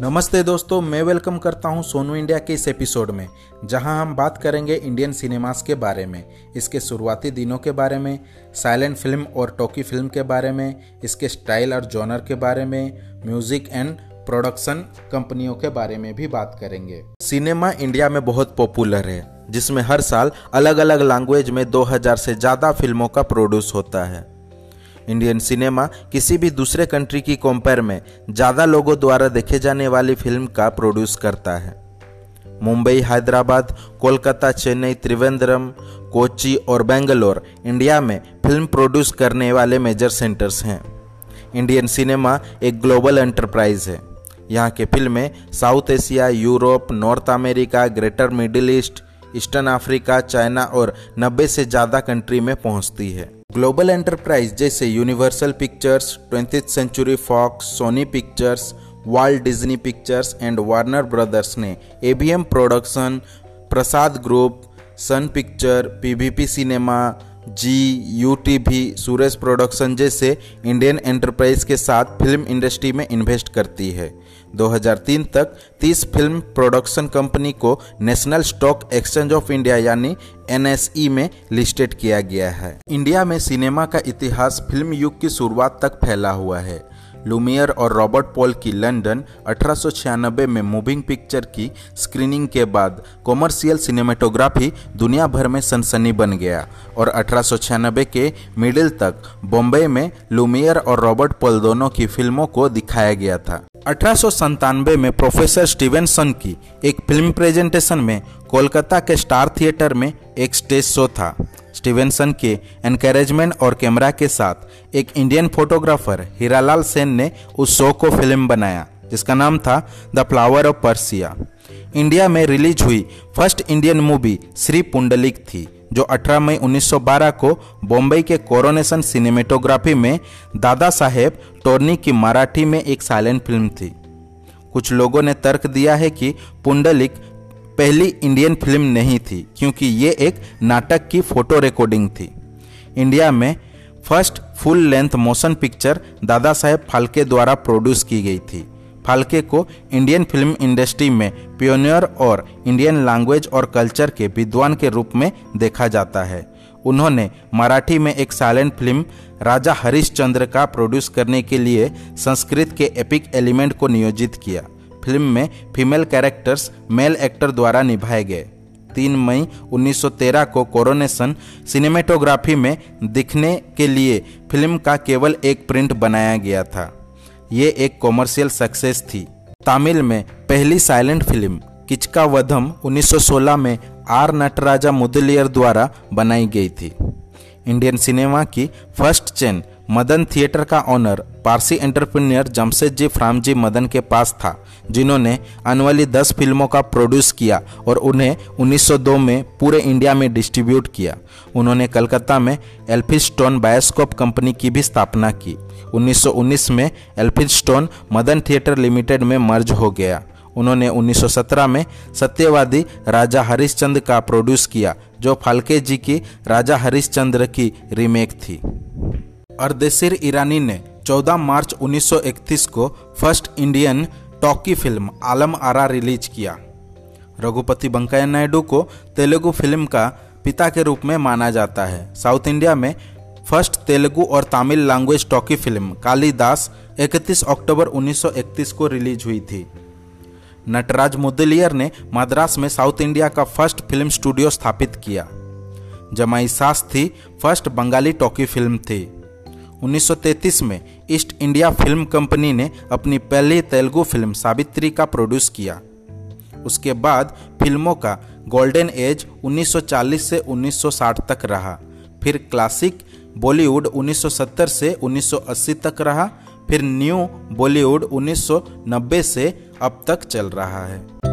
नमस्ते दोस्तों, मैं वेलकम करता हूँ सोनू इंडिया के इस एपिसोड में, जहाँ हम बात करेंगे इंडियन सिनेमास के बारे में, इसके शुरुआती दिनों के बारे में साइलेंट फ़िल्म और टॉकी फ़िल्म के बारे में, इसके स्टाइल और जॉनर के बारे में म्यूज़िक एंड प्रोडक्शन कंपनियों के बारे में भी बात करेंगे। सिनेमा इंडिया में बहुत पॉपुलर है, जिसमें हर साल अलग अलग लैंग्वेज में 2000 से ज़्यादा फ़िल्मों का प्रोड्यूस होता है। इंडियन सिनेमा किसी भी दूसरे कंट्री की कंपेयर में, ज़्यादा लोगों द्वारा देखे जाने वाली फ़िल्म का प्रोड्यूस करता है। मुंबई, हैदराबाद, कोलकाता, चेन्नई, त्रिवेंद्रम कोची और बेंगलोर, इंडिया में फ़िल्म प्रोड्यूस करने वाले मेजर सेंटर्स हैं। इंडियन सिनेमा एक ग्लोबल एंटरप्राइज है। यहाँ की फ़िल्में South Asia Europe North America Greater Middle East Eastern Africa, China और 90 से ज़्यादा कंट्री में पहुँचती है। ग्लोबल एंटरप्राइज जैसे Universal Pictures, twenty century Fox, Sony Pictures World Disney Pictures and Warner Brothers ने ABM production, Prasad group, Sun picture PVP cinema G U T Suraj production जैसे Indian enterprise के साथ film industry में invest करती है। 2003 तक 30 film production company को National Stock Exchange of India यानी एनएसई में लिस्टेड किया गया है। इंडिया में सिनेमा का इतिहास फ़िल्म युग की शुरुआत तक फैला हुआ है। लुमियर और रॉबर्ट पॉल की लंदन अठारह सौ छियानबे में मूविंग पिक्चर की स्क्रीनिंग के बाद कॉमर्शियल सिनेमेटोग्राफी दुनिया भर में सनसनी बन गया और अठारह सौ छियानबे के मिडिल तक बॉम्बे में लुमियर और रॉबर्ट पॉल दोनों की फ़िल्मों को दिखाया गया था। अठारह में प्रोफेसर स्टीवेंसन की एक फ़िल्म प्रेजेंटेशन में कोलकाता के स्टार थिएटर में एक स्टेज शो था। स्टीवेंसन के एनकरेजमेंट और कैमरा के साथ एक इंडियन फोटोग्राफर हीरालाल सेन ने उस शो को फ़िल्म बनाया, जिसका नाम था the flower of Persia. India में रिलीज़ हुई first Indian movie Shri Pundalik थी, जो 18 मई 1912 को बॉम्बे के कोरोनेशन सिनेमेटोग्राफी में दादा साहेब टोर्नी की मराठी में एक साइलेंट फ़िल्म थी। कुछ लोगों ने तर्क दिया है कि पुंडलिक पहली इंडियन फ़िल्म नहीं थी, क्योंकि ये एक नाटक की फ़ोटो रिकॉर्डिंग थी। इंडिया में first full length motion picture Dada Saheb Phalke द्वारा प्रोड्यूस की गई थी। फाल्के को इंडियन फ़िल्म इंडस्ट्री में पियोनियर और इंडियन लैंग्वेज और कल्चर के विद्वान के रूप में देखा जाता है। उन्होंने मराठी में एक साइलेंट फ़िल्म राजा हरिश्चंद्र का प्रोड्यूस करने के लिए संस्कृत के एपिक एलिमेंट को नियोजित किया। फ़िल्म में फीमेल कैरेक्टर्स मेल एक्टर द्वारा निभाए गए। 3 मई 1913 को कोरोनेशन सिनेमेटोग्राफी में दिखने के लिए फ़िल्म का केवल एक प्रिंट बनाया गया था। ये एक कॉमर्शियल सक्सेस थी। तमिल में पहली साइलेंट फ़िल्म किचका वधम 1916 में आर नटराजा मुदलियर द्वारा बनाई गई थी। इंडियन सिनेमा की फ़र्स्ट चेन मदन थिएटर का ऑनर पारसी एंटरप्रेन्योर जमशेद जी जी मदन के पास था, जिन्होंने आने वाली दस फ़िल्मों का प्रोड्यूस किया और उन्हें 1902 में पूरे इंडिया में डिस्ट्रीब्यूट किया। उन्होंने कलकत्ता में एल्फिस स्टोन बायोस्कोप कंपनी की भी स्थापना की। 1919 में Elphinstone Madan theatre limited में मर्ज हो गया। उन्होंने 1917 में सत्यवादी राजा हरिश्चंद्र का प्रोड्यूस किया, जो फाल्के जी की राजा हरिश्चंद्र की रीमेक थी। अर्देसिर ईरानी ने 14 मार्च 1931 को first Indian talkie film Alam Ara release किया। रघुपति वेंकैया नायडू को तेलुगु फ़िल्म का पिता के रूप में माना जाता है। साउथ इंडिया में फ़र्स्ट तेलुगु और Tamil language talkie film Kalidas 31 October 1931 को रिलीज़ हुई थी। नटराज मुदलियर ने मद्रास में साउथ इंडिया का फ़र्स्ट फ़िल्म स्टूडियो स्थापित किया। जमाई सास थी फ़र्स्ट बंगाली टॉकी फ़िल्म थी। 1933 में ईस्ट इंडिया फ़िल्म कंपनी ने अपनी पहली तेलुगु फ़िल्म सावित्री का प्रोड्यूस किया। उसके बाद फ़िल्मों का गोल्डन एज 1940 से 1960 तक रहा। फिर क्लासिक बॉलीवुड 1970 से 1980 तक रहा। फिर न्यू बॉलीवुड 1990 से अब तक चल रहा है।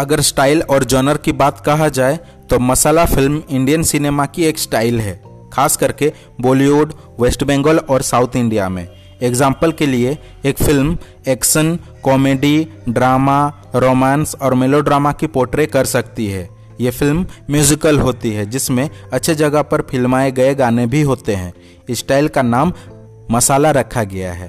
अगर स्टाइल और जॉनर की बात कहा जाए तो मसाला फ़िल्म इंडियन सिनेमा की एक स्टाइल है, खास करके बॉलीवुड, वेस्ट बंगाल और साउथ इंडिया में। एग्ज़ाम्पल के लिए, एक film action, comedy, drama, romance और मेलोड्रामा की पोर्ट्रे कर सकती है। ये फ़िल्म म्यूजिकल होती है, जिसमें अच्छे जगह पर फिल्माए गए गाने भी होते हैं। स्टाइल का नाम मसाला रखा गया है।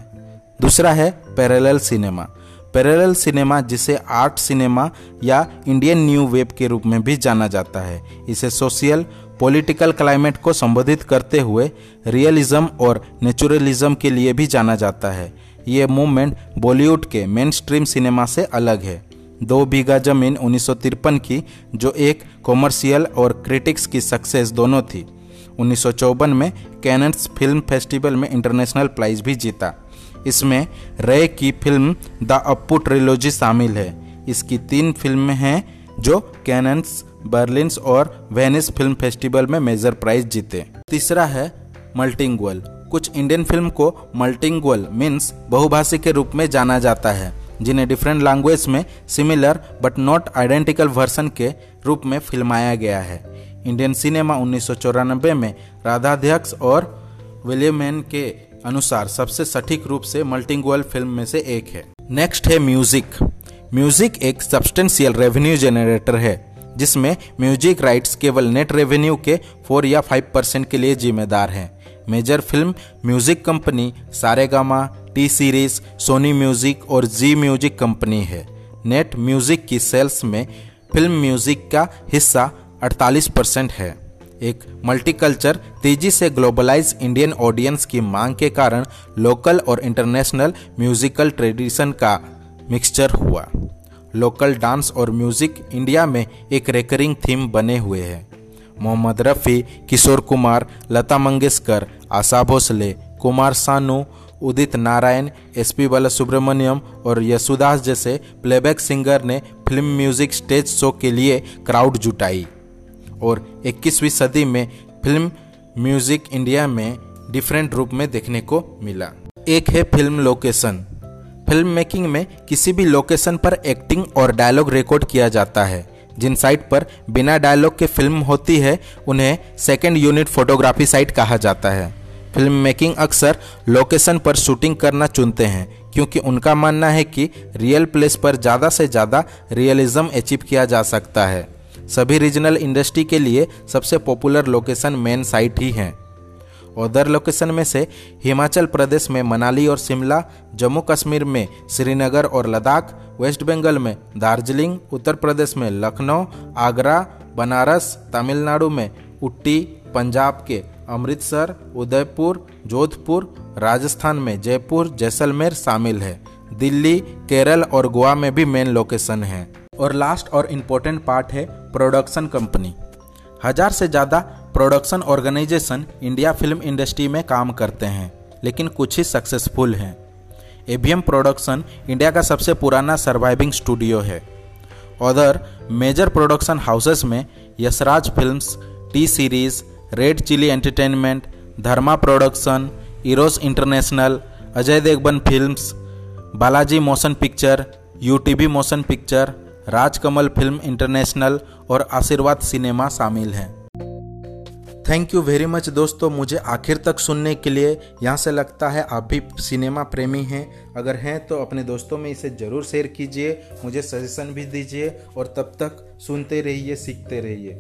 दूसरा है पैरेलल सिनेमा। पैरेलल सिनेमा, जिसे आर्ट सिनेमा या इंडियन न्यू वेब के रूप में भी जाना जाता है, इसे सोशल, पॉलिटिकल क्लाइमेट को संबोधित करते हुए रियलिज्म और नेचुरलिज्म के लिए भी जाना जाता है। ये मूवमेंट बॉलीवुड के मेन स्ट्रीम सिनेमा से अलग है। दो बीघा ज़मीन उन्नीस सौ तिरपन की, जो एक कॉमर्शियल और क्रिटिक्स की सक्सेस दोनों थी। उन्नीस में कैनन्स फ़िल्म फेस्टिवल में इंटरनेशनल प्राइज भी जीता। इसमें रे की फ़िल्म द अप्पू ट्रिलोजी शामिल है। इसकी तीन फ़िल्में हैं जो कैनन्स, बर्लिन्स और वेनिस फ़िल्म फेस्टिवल में मेजर प्राइज जीते। तीसरा है मल्टींगुअल। कुछ इंडियन फ़िल्म को मल्टींगुअल मीन्स बहुभाषी के रूप में जाना जाता है, जिन्हें डिफरेंट लैंग्वेज में similar but not identical version के रूप में फिल्माया गया है। इंडियन सिनेमा उन्नीस सौ चौरानबे में राधाध्यक्ष और विलियमैन के अनुसार सबसे सटीक रूप से मल्टींगुअल फ़िल्म में से एक है। नेक्स्ट है म्यूज़िक म्यूज़िक एक सब्सटेंशियल रेवेन्यू जनरेटर है, जिसमें म्यूज़िक राइट्स केवल नेट रेवेन्यू के फोर या फाइव परसेंट के लिए जिम्मेदार हैं। Major film music company Saregama T Series Sony music और जी म्यूज़िक कंपनी है। नेट म्यूज़िक की सेल्स में फ़िल्म म्यूज़िक का हिस्सा 48 परसेंट है। एक मल्टीकल्चर तेज़ी से ग्लोबलाइज इंडियन ऑडियंस की मांग के कारण लोकल और इंटरनेशनल म्यूजिकल ट्रेडिशन का मिक्सचर हुआ। लोकल डांस और म्यूज़िक इंडिया में एक रेकरिंग थीम बने हुए हैं। मोहम्मद रफ़ी, किशोर कुमार, लता मंगेशकर, आशा भोसले, कुमार सानू, उदित नारायण, एस पी बाला सुब्रमण्यम और यशुदास जैसे प्लेबैक सिंगर ने फ़िल्म म्यूज़िक स्टेज शो के लिए क्राउड जुटाई। और 21वीं सदी में फ़िल्म म्यूज़िक इंडिया में डिफरेंट रूप में देखने को मिला। एक है फ़िल्म लोकेशन। फ़िल्म मेकिंग में किसी भी लोकेशन पर एक्टिंग और डायलॉग रिकॉर्ड किया जाता है। जिन साइट पर बिना डायलॉग के फ़िल्म होती है, उन्हें सेकेंड यूनिट फोटोग्राफी साइट कहा जाता है। फ़िल्म मेकिंग अक्सर लोकेशन पर शूटिंग करना चुनते हैं, क्योंकि उनका मानना है कि रियल प्लेस पर ज़्यादा से ज़्यादा रियलिज्म अचीव किया जा सकता है। सभी रीजनल इंडस्ट्री के लिए सबसे पॉपुलर लोकेशन मेन साइट ही हैं। अदर लोकेशन में से हिमाचल प्रदेश में मनाली और शिमला जम्मू कश्मीर में श्रीनगर और लद्दाख वेस्ट बंगाल में दार्जिलिंग उत्तर प्रदेश में लखनऊ आगरा बनारस तमिलनाडु में उट्टी पंजाब के अमृतसर उदयपुर जोधपुर राजस्थान में जयपुर जैसलमेर शामिल है। दिल्ली, केरल और गोवा में भी मेन लोकेशन है। और लास्ट और इम्पोर्टेंट पार्ट है प्रोडक्शन कंपनी हज़ार से ज़्यादा production organisation India film industry में काम करते हैं, लेकिन कुछ ही सक्सेसफुल हैं। एबीएम प्रोडक्शन इंडिया का सबसे पुराना सर्वाइविंग स्टूडियो है। अदर मेजर प्रोडक्शन हाउसेस में Yash Raj films T Series red chilli entertainment Dharma production Eros international Ajay Devgan films Balaji motion picture UTV motion picture Rajkamal film international और आशीर्वाद cinema शामिल हैं। Thank you very much दोस्तों, मुझे आखिर तक सुनने के लिए यहाँ से लगता है आप भी सिनेमा प्रेमी हैं। अगर हैं तो अपने दोस्तों में इसे ज़रूर शेयर कीजिए, मुझे सजेशन भी दीजिए और तब तक सुनते रहिए, सीखते रहिए।